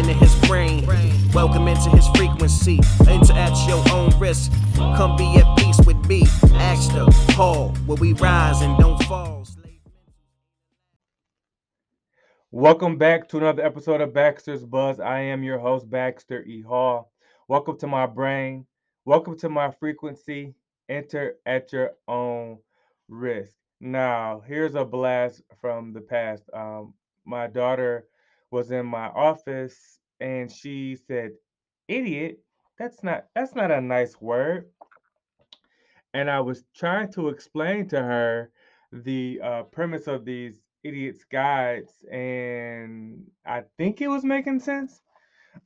into his brain. Welcome into his frequency. Enter at your own risk. Come be at peace with me. Ask the Paul, where we rise and don't fall. Welcome back to another episode of Baxter's Buzz. I am your host, Baxter E. Hall. Welcome to my brain. Welcome to my frequency. Enter at your own risk. Now, here's a blast from the past. Um, my daughter was in my office and she said, "Idiot, that's not that's not a nice word." And I was trying to explain to her the uh, premise of these idiots guides, and I think it was making sense,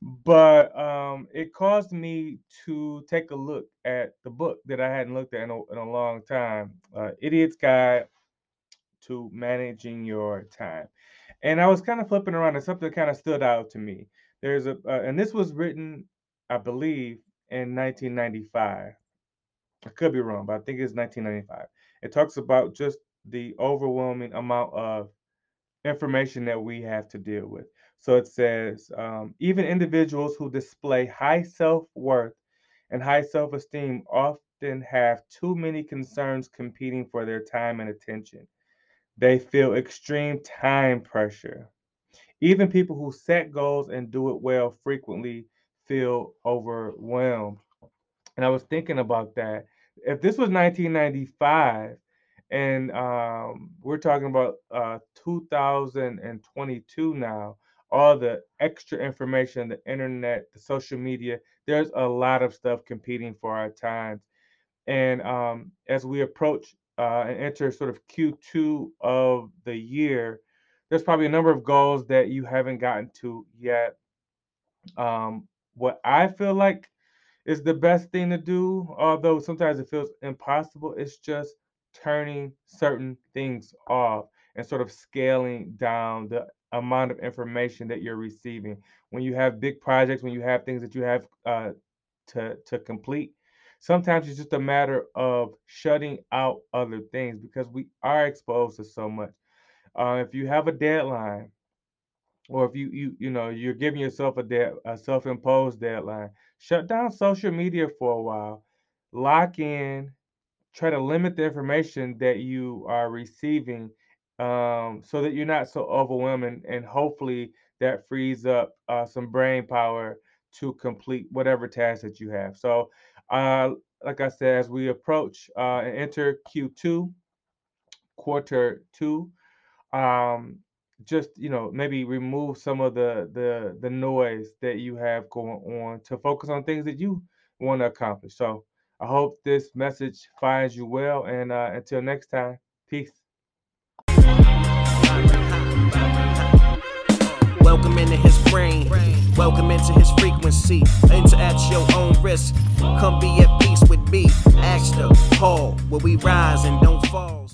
but um, it caused me to take a look at the book that I hadn't looked at in a, in a long time, uh, Idiot's Guide to Managing Your Time. And I was kind of flipping around, and something kind of stood out to me. There's a, uh, and this was written, I believe, in 1995. I could be wrong, but I think it's 1995. It talks about just the overwhelming amount of information that we have to deal with. So it says, um, even individuals who display high self worth and high self esteem often have too many concerns competing for their time and attention. They feel extreme time pressure. Even people who set goals and do it well frequently feel overwhelmed. And I was thinking about that. If this was 1995 and um, we're talking about uh, 2022 now, all the extra information, the internet, the social media, there's a lot of stuff competing for our times. And um, as we approach uh, and enter sort of Q2 of the year, there's probably a number of goals that you haven't gotten to yet. Um, what I feel like is the best thing to do, although sometimes it feels impossible, it's just turning certain things off and sort of scaling down the amount of information that you're receiving. When you have big projects, when you have things that you have uh, to, to complete, sometimes it's just a matter of shutting out other things because we are exposed to so much. Uh, if you have a deadline, or if you you you know you're giving yourself a dead a self-imposed deadline, shut down social media for a while, lock in, try to limit the information that you are receiving, um, so that you're not so overwhelming, and hopefully that frees up uh, some brain power to complete whatever task that you have. So, uh, like I said, as we approach uh, and enter Q2, quarter two, um, just you know maybe remove some of the the the noise that you have going on to focus on things that you want to accomplish. So I hope this message finds you well, and uh, until next time, peace. Into his frequency. Enter at your own risk. Come be at peace with me. Ask the Paul, where we rise and don't fall.